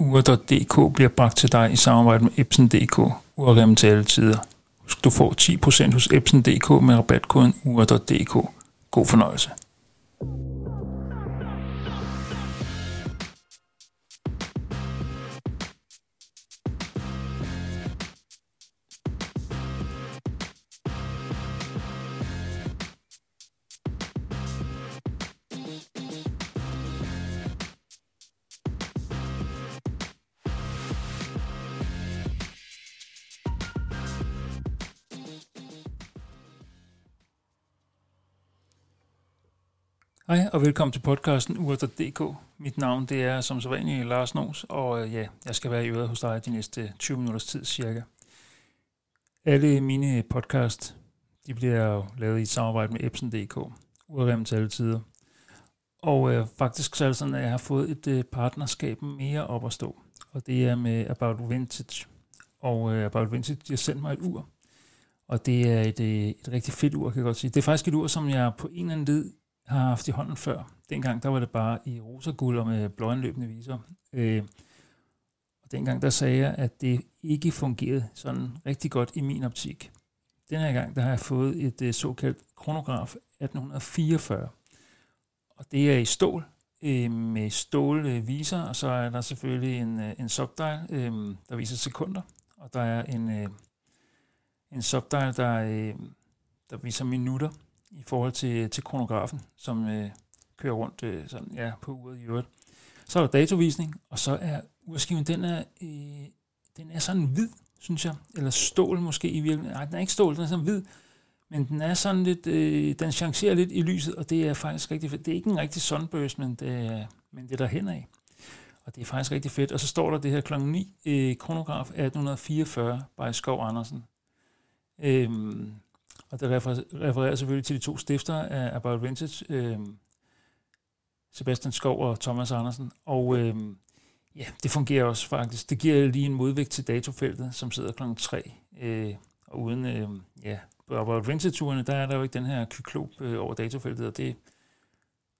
Ure.dk bliver bragt til dig i samarbejde med Epson.dk. Urrem til alle tider. Husk, du får 10% hos Epson.dk med rabatkoden Ure.dk. God fornøjelse. Hej og velkommen til podcasten Ur.dk. Mit navn det er som sædvanligt Lars Nors, og øh, ja, jeg skal være i øret hos dig de næste 20 minutters tid cirka. Alle mine podcast, de bliver jo lavet i et samarbejde med Epson.dk, urrem til alle tider. Og øh, faktisk så er det sådan, at jeg har fået et øh, partnerskab mere op at stå, og det er med About Vintage. Og øh, About Vintage, de har sendt mig et ur, og det er et, øh, et rigtig fedt ur, kan jeg godt sige. Det er faktisk et ur, som jeg på en eller anden led har haft i hånden før. Dengang der var det bare i rosa guld og med blåanløbende viser. Øh, og dengang der sagde jeg, at det ikke fungerede sådan rigtig godt i min optik. Den her gang der har jeg fået et øh, såkaldt kronograf 1844. Og det er i stål øh, med stålviser, øh, og så er der selvfølgelig en, øh, en subdial, øh, der viser sekunder, og der er en, øh, en subdial, der, øh, der viser minutter i forhold til, til kronografen, som øh, kører rundt øh, sådan, ja, på uret i øvrigt. Så er der datovisning, og så er urskiven, den er, øh, den er sådan hvid, synes jeg, eller stål måske i virkeligheden. Nej, den er ikke stål, den er sådan hvid, men den er sådan lidt, øh, den chancerer lidt i lyset, og det er faktisk rigtig fedt. Det er ikke en rigtig sunburst, men det er, men det er der hen af. Og det er faktisk rigtig fedt. Og så står der det her klokken 9, øh, kronograf 1844 by Skov Andersen. Øhm, og det refererer selvfølgelig til de to stifter af About Vintage, øh, Sebastian Skov og Thomas Andersen. Og øh, ja, det fungerer også faktisk. Det giver lige en modvægt til datofeltet, som sidder kl. 3. Øh, og uden, øh, ja, på About Vintage-turene, der er der jo ikke den her kyklop øh, over datofeltet, og det,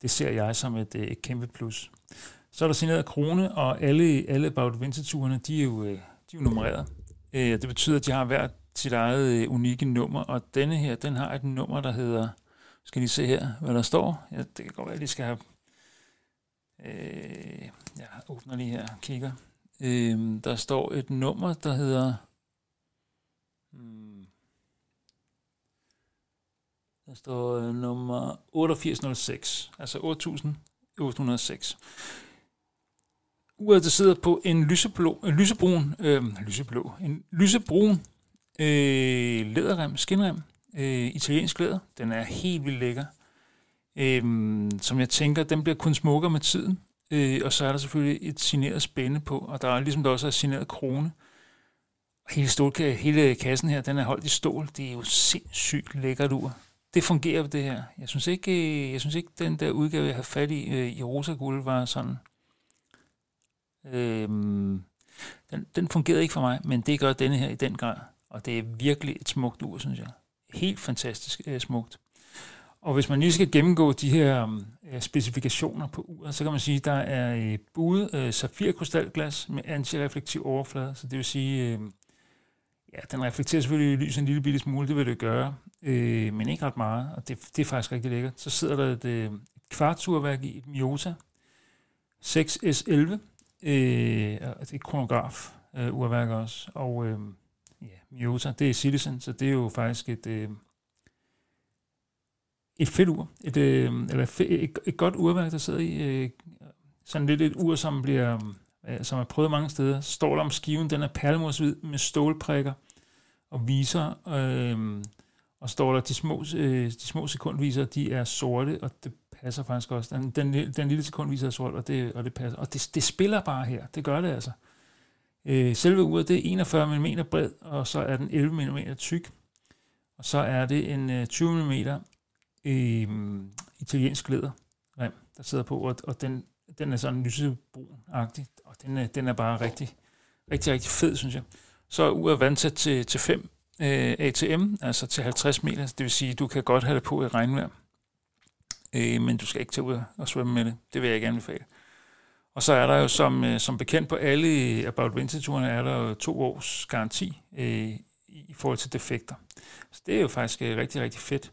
det ser jeg som et, øh, et kæmpe plus. Så er der signeret krone, og alle, alle About Vintage-turene, de er jo, øh, de er jo nummereret. Øh, det betyder, at de har hver sit eget øh, unikke nummer, og denne her, den har et nummer, der hedder, skal lige se her, hvad der står? Ja, det kan godt være, at jeg skal have, øh, jeg åbner lige her og kigger. Øh, der står et nummer, der hedder, hmm, der står øh, nummer 8806, altså 8806. Uret, der sidder på en lyseblå, en lysebrun, øh, lyseblå, en lysebrun Øh, læderrem, skinrem, øh, italiensk læder. Den er helt vildt lækker. Øh, som jeg tænker, den bliver kun smukkere med tiden. Øh, og så er der selvfølgelig et signeret spænde på, og der er ligesom der også er signeret krone. Hele, stål, hele kassen her, den er holdt i stål. Det er jo sindssygt lækkert ur. Det fungerer det her. Jeg synes ikke, øh, jeg synes ikke den der udgave, jeg har fat i øh, i rosa guld, var sådan... Øh, den, den fungerede ikke for mig, men det gør denne her i den grad. Og det er virkelig et smukt ur, synes jeg. Helt fantastisk øh, smukt. Og hvis man lige skal gennemgå de her mm, øh, specifikationer på uret, så kan man sige, at der er øh, buet øh, safirkrystalglas med antireflektiv overflade. Så det vil sige, øh, ja, den reflekterer selvfølgelig lys en lille bitte smule, det vil det gøre, øh, men ikke ret meget, og det, det er faktisk rigtig lækkert. Så sidder der et, øh, et kvartsurværk i et Miota 6S11, øh, et kronograf øh, urværk også, og øh, ja, Miota, det er Citizen, så det er jo faktisk et, øh, et fedt ur. Et, øh, eller et, et godt urværk, der sidder i. Øh, sådan lidt et ur, som bliver øh, som er prøvet mange steder. Stål står om skiven, den er perlemorshvid med stålprikker og viser. Øh, og står der, de små, øh, de små sekundviser, de er sorte, og det passer faktisk også. Den, den, den lille sekundviser er sort, og det, og det passer. Og det, det spiller bare her. Det gør det altså. Øh, Øh, selve uret det er 41 mm bred, og så er den 11 mm tyk. Og så er det en øh, 20 mm øh, italiensk læderrem, der sidder på, og, og den, den er sådan lysebrun-agtig, og den er, den er bare rigtig, rigtig, rigtig fed, synes jeg. Så er uret vandsat til, til 5 øh, ATM, altså til 50 meter, det vil sige, du kan godt have det på i regnvejr, øh, men du skal ikke tage ud og svømme med det. Det vil jeg ikke anbefale. Og så er der jo som, øh, som bekendt på alle About Vintage-turene, er der jo to års garanti øh, i forhold til defekter. Så det er jo faktisk øh, rigtig, rigtig fedt.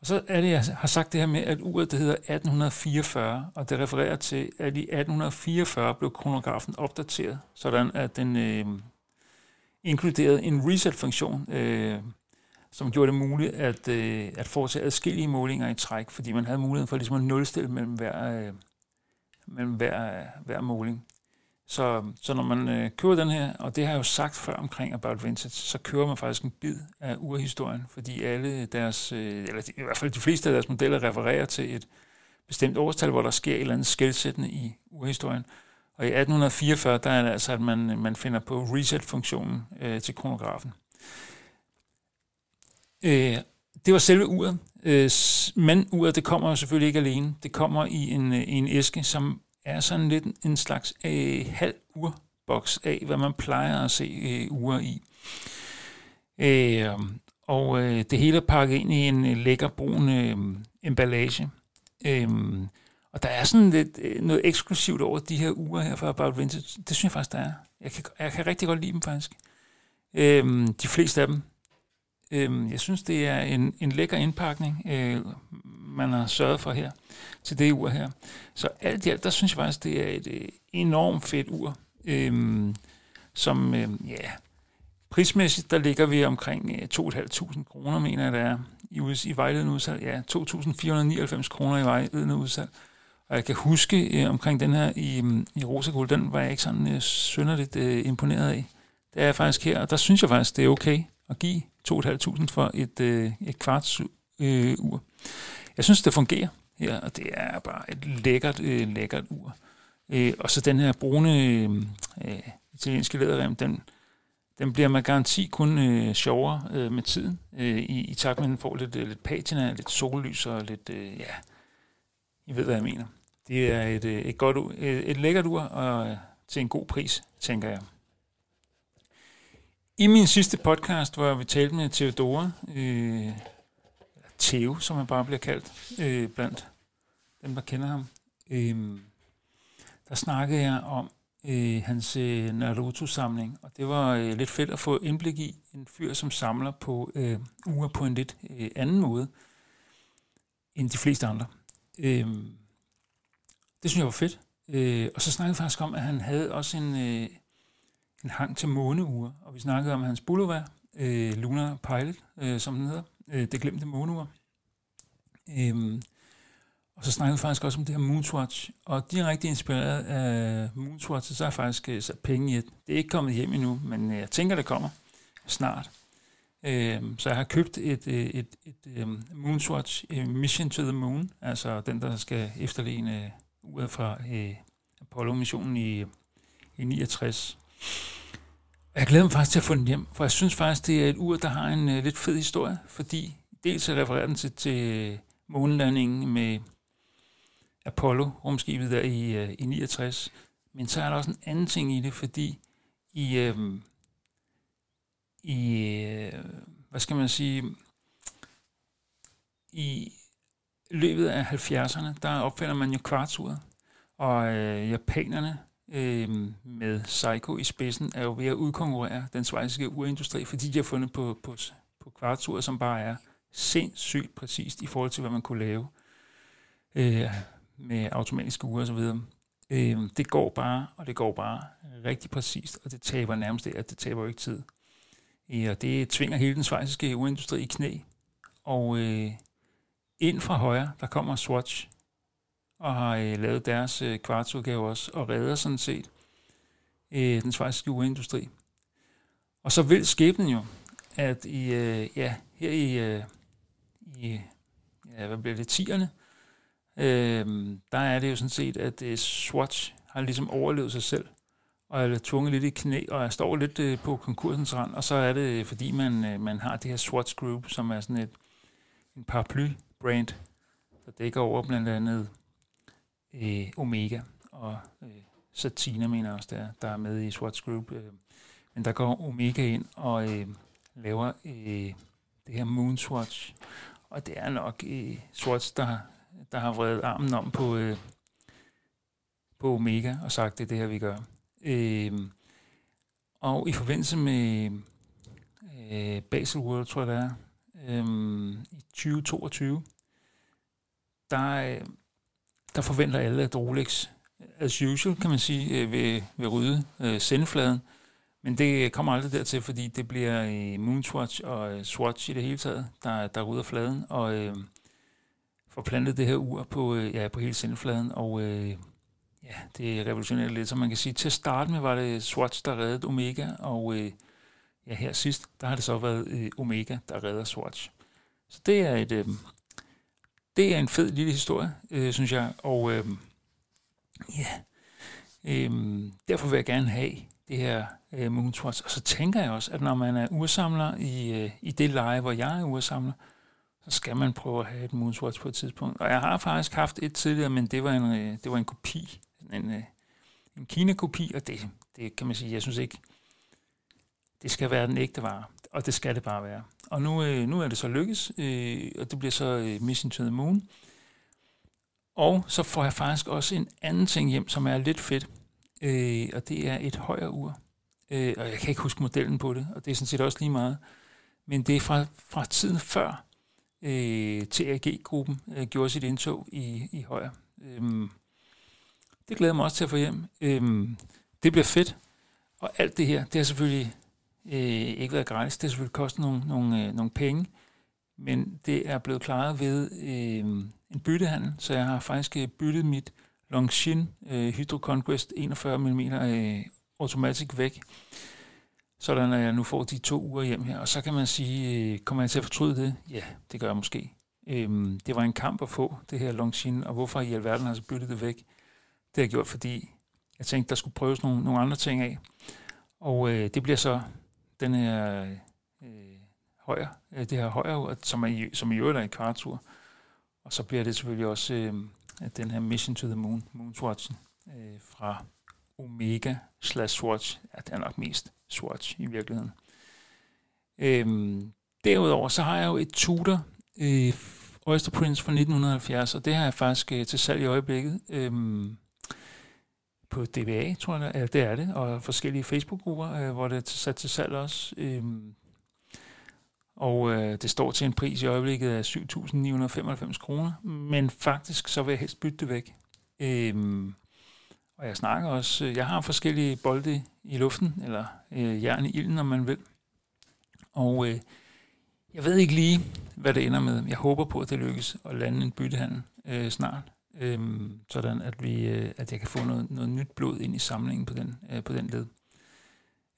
Og så er det, jeg har sagt det her med, at uret det hedder 1844, og det refererer til, at i 1844 blev kronografen opdateret, sådan at den øh, inkluderede en reset-funktion, øh, som gjorde det muligt at, øh, at foretage adskillige målinger i træk, fordi man havde muligheden for ligesom at nulstille mellem hver, øh, mellem hver, hver måling. Så, så når man øh, kører den her, og det har jeg jo sagt før omkring About Vintage, så kører man faktisk en bid af urhistorien, fordi alle deres, øh, eller de, i hvert fald de fleste af deres modeller refererer til et bestemt årstal, hvor der sker et eller andet skældsættende i urhistorien. Og i 1844, der er det altså, at man, man finder på reset-funktionen øh, til kronografen. Øh, det var selve uret, øh, men uret det kommer jo selvfølgelig ikke alene. Det kommer i en, øh, en æske, som er sådan lidt en slags øh, halv urboks af, hvad man plejer at se øh, ure i. Øh, og øh, det hele er pakket ind i en øh, lækker brun øh, emballage. Øh, og der er sådan lidt øh, noget eksklusivt over de her uger her fra About Vintage. Det synes jeg faktisk, der er. Jeg kan, jeg kan rigtig godt lide dem faktisk. Øh, de fleste af dem. Øh, jeg synes, det er en, en lækker indpakning, øh, man har sørget for her til det ur her. Så alt i alt, der synes jeg faktisk, det er et øh, enormt fedt ur, øh, som, øh, ja, prismæssigt, der ligger vi omkring øh, 2.500 kroner, mener jeg, det er, i, i vejledende udsalg. Ja, 2.499 kroner i vejledende udsalg. Og jeg kan huske øh, omkring den her i, mm, i Rosagul, den var jeg ikke sådan øh, synderligt øh, imponeret af. Det er jeg faktisk her, og der synes jeg faktisk, det er okay at give 2.500 for et, øh, et kvarts øh, ur. Jeg synes, det fungerer her, og det er bare et lækkert, øh, lækkert ur. Øh, og så den her brune øh, øh, italienske læderrem, den, den bliver med garanti kun øh, sjovere øh, med tiden, øh, i, i takt med, at den får lidt, øh, lidt patina, lidt sollys og lidt, øh, ja, I ved, hvad jeg mener. Det er et, øh, et, godt, et, et lækkert ur, og øh, til en god pris, tænker jeg. I min sidste podcast, hvor vi talte med Theodora, øh, Theo, som han bare bliver kaldt, øh, blandt dem, der kender ham, øh, der snakkede jeg om øh, hans øh, Naruto-samling, og det var øh, lidt fedt at få indblik i en fyr, som samler på øh, uger på en lidt øh, anden måde end de fleste andre. Øh, det synes jeg var fedt. Øh, og så snakkede vi faktisk om, at han havde også en, øh, en hang til måneure, og vi snakkede om hans Bulova, øh, Lunar Pilot, øh, som den hedder, øh, det glemte måneur. Øhm, og så snakkede vi faktisk også om det her Moonswatch, og direkte inspireret af Moonswatch, så har jeg faktisk øh, sat penge i det. Det er ikke kommet hjem endnu, men øh, jeg tænker, det kommer snart. Øhm, så jeg har købt et, øh, et, et, et um, Moonswatch øh, Mission to the Moon, altså den, der skal efterligne øh, uret fra uh, Apollo-missionen i, i 69. Jeg glæder mig faktisk til at få den hjem, for jeg synes faktisk, det er et ur, der har en uh, lidt fed historie, fordi dels refererer den til, til øh, månelandingen med Apollo-rumskibet der i, uh, i 69, men så er der også en anden ting i det, fordi i, uh, i uh, hvad skal man sige, i løbet af 70'erne, der opfinder man jo kvartsuret, og uh, japanerne øh, med Seiko i spidsen er jo ved at udkonkurrere den svejsiske urindustri, fordi de har fundet på, på, på kvartur, som bare er sindssygt præcist i forhold til, hvad man kunne lave øh, med automatiske ure osv. Øh, det går bare, og det går bare rigtig præcist, og det taber nærmest det, at det taber jo ikke tid. Øh, og det tvinger hele den svejsiske urindustri i knæ. Og øh, ind fra højre, der kommer Swatch, og har øh, lavet deres øh, kvartsudgave også, og redder sådan set øh, den svejsiske urindustri. Og så vil skæbnen jo, at i, øh, ja, her i, øh, i ja, hvad bliver det, tierne, øh, der er det jo sådan set, at øh, Swatch har ligesom overlevet sig selv, og er tvunget lidt i knæ, og jeg står lidt øh, på konkursens rand, og så er det, øh, fordi man, øh, man har det her Swatch Group, som er sådan et en paraply-brand, der dækker over blandt andet øh, Omega og øh, Satina, mener jeg også, der, der er med i Swatch Group. Øh. Men der går Omega ind og øh, laver øh, det her Moonswatch, og det er nok øh, Swatch, der, der har vredet armen om på, øh, på Omega og sagt, det er det her, vi gør. Øh, og i forbindelse med øh, Basel World, tror jeg det er, øh, i 2022, der, øh, der forventer alle, at Rolex, as usual, kan man sige, øh, vil, vil rydde øh, sendefladen. Men det kommer aldrig dertil, fordi det bliver øh, Moonswatch og øh, Swatch i det hele taget, der, der rydder fladen og øh, får plantet det her ur på, øh, ja, på hele sendefladen. Og øh, ja, det revolutionerer lidt, så man kan sige, til at starte med var det Swatch, der reddede Omega, og øh, ja, her sidst, der har det så været øh, Omega, der redder Swatch. Så det er et... Øh, det er en fed lille historie, øh, synes jeg, og øh, ja, øh, derfor vil jeg gerne have det her øh, Moonswatch. Og så tænker jeg også, at når man er ursamler i, øh, i det leje, hvor jeg er ursamler, så skal man prøve at have et Moonswatch på et tidspunkt. Og jeg har faktisk haft et tidligere, men det var en, øh, det var en kopi, en, øh, en Kina-kopi, og det, det kan man sige, jeg synes ikke, det skal være den ægte vare, og det skal det bare være. Og nu, øh, nu er det så lykkes, øh, og det bliver så øh, Mission to the Moon. Og så får jeg faktisk også en anden ting hjem, som er lidt fedt, øh, og det er et højere ur. Øh, og jeg kan ikke huske modellen på det, og det er sådan set også lige meget. Men det er fra, fra tiden før øh, TAG-gruppen øh, gjorde sit indtog i, i højre. Øh, det glæder mig også til at få hjem. Øh, det bliver fedt. Og alt det her, det har selvfølgelig øh, ikke været gratis. Det har selvfølgelig kostet nogle, nogle, øh, nogle penge, men det er blevet klaret ved øh, en byttehandel, så jeg har faktisk øh, byttet mit Longshin øh, Hydro Conquest 41 mm øh, automatic væk, sådan at jeg nu får de to uger hjem her. Og så kan man sige, øh, kommer jeg til at fortryde det? Ja, det gør jeg måske. Øhm, det var en kamp at få det her Longshin, og hvorfor i alverden har jeg så byttet det væk? Det har jeg gjort, fordi jeg tænkte, der skulle prøves nogle, nogle andre ting af. Og øh, det bliver så den her øh, højre, øh, det her højre, som, er, som i øvrigt er i kvartur. Og så bliver det selvfølgelig også øh, den her Mission to the Moon, Moonswatchen, øh, fra Omega slash Swatch. Ja, det er nok mest Swatch i virkeligheden. Øhm, derudover så har jeg jo et Tudor øh, Oyster Prince fra 1970, og det har jeg faktisk øh, til salg i øjeblikket. Øhm, på DBA, tror jeg, ja, det er det, og forskellige Facebook-grupper, øh, hvor det er sat til salg også. Øh, og øh, det står til en pris i øjeblikket af 7.995 kroner, men faktisk så vil jeg helst bytte det væk. Øh, og jeg snakker også, øh, jeg har forskellige bolde i luften, eller øh, jern i ilden, om man vil. Og øh, jeg ved ikke lige, hvad det ender med. Jeg håber på, at det lykkes at lande en byttehandel øh, snart øhm, sådan at, vi, øh, at jeg kan få noget, noget nyt blod ind i samlingen på den, øh, på den led.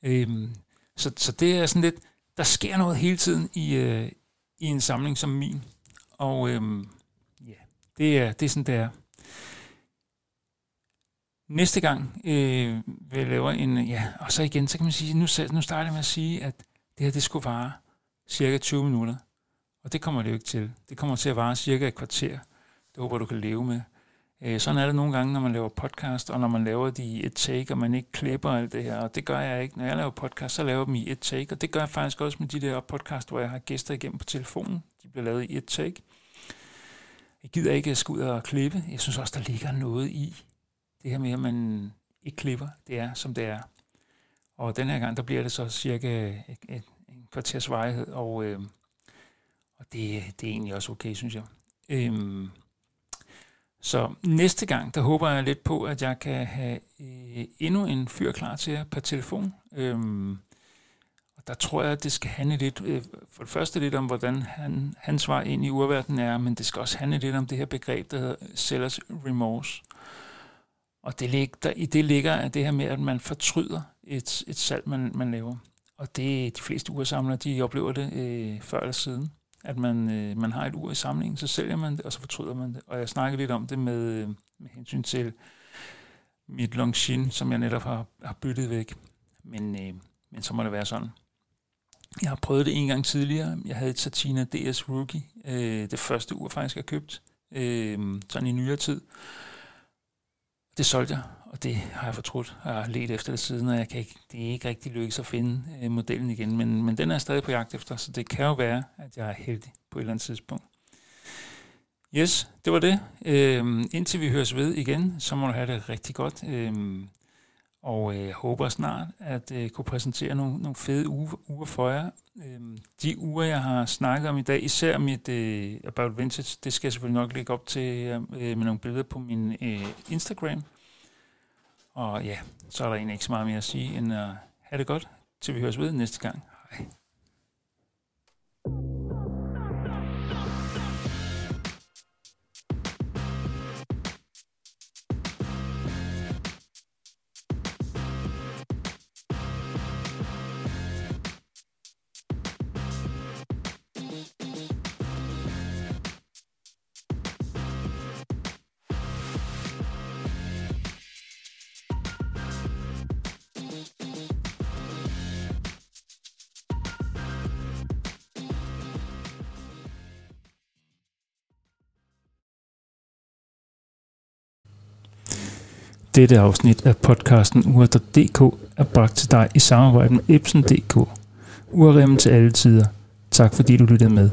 Øhm, så, så det er sådan lidt, der sker noget hele tiden i, øh, i en samling som min, og øhm, ja, det er, det er sådan, det er. Næste gang øh, vil jeg lave en, ja, og så igen, så kan man sige, nu, nu starter jeg med at sige, at det her, det skulle vare cirka 20 minutter. Og det kommer det jo ikke til. Det kommer til at vare cirka et kvarter. Det håber du kan leve med. Øh, sådan er det nogle gange, når man laver podcast, og når man laver de i et take, og man ikke klipper alt det her. Og det gør jeg ikke. Når jeg laver podcast, så laver jeg dem i et take, og det gør jeg faktisk også med de der podcast, hvor jeg har gæster igennem på telefonen. De bliver lavet i et take. Jeg gider ikke at skulle ud og klippe. Jeg synes også, der ligger noget i det her med, at man ikke klipper. Det er, som det er. Og den her gang, der bliver det så cirka et, et, en kvarters vejhed, og, øh, og det, det er egentlig også okay, synes jeg. Øh, så næste gang, der håber jeg lidt på, at jeg kan have øh, endnu en fyr klar til jer per telefon. Øhm, og der tror jeg, at det skal handle lidt, øh, for det første lidt om, hvordan han, hans vej ind i urverdenen er, men det skal også handle lidt om det her begreb, der hedder sellers remorse. Og det lig, der, i det ligger at det her med, at man fortryder et, et salg, man, man laver. Og det de fleste ursamlere, de oplever det øh, før eller siden at man, øh, man har et ur i samlingen, så sælger man det, og så fortryder man det. Og jeg snakkede lidt om det med, øh, med hensyn til mit Longines, som jeg netop har, har byttet væk. Men, øh, men så må det være sådan. Jeg har prøvet det en gang tidligere. Jeg havde et Satina DS Rookie, øh, det første ur faktisk, jeg købt, øh, sådan i nyere tid. Det solgte jeg, og det har jeg fortrudt. Jeg har let efter det siden, og jeg kan ikke, det er ikke rigtig lykkes at finde øh, modellen igen. Men, men den er jeg stadig på jagt efter, så det kan jo være, at jeg er heldig på et eller andet tidspunkt. Yes, det var det. Øhm, indtil vi høres ved igen, så må du have det rigtig godt. Øhm, og øh, håber snart at øh, kunne præsentere nogle, nogle fede uger, uger for jer. Øhm, de uger, jeg har snakket om i dag, især mit øh, About Vintage, det skal jeg selvfølgelig nok lægge op til øh, med nogle billeder på min øh, Instagram. Og ja, så er der egentlig ikke så meget mere at sige, end at have det godt, til vi høres ved næste gang. Hej. Dette afsnit af podcasten Ure.dk er bragt til dig i samarbejde med Epson.dk. Urremmen til alle tider. Tak fordi du lyttede med.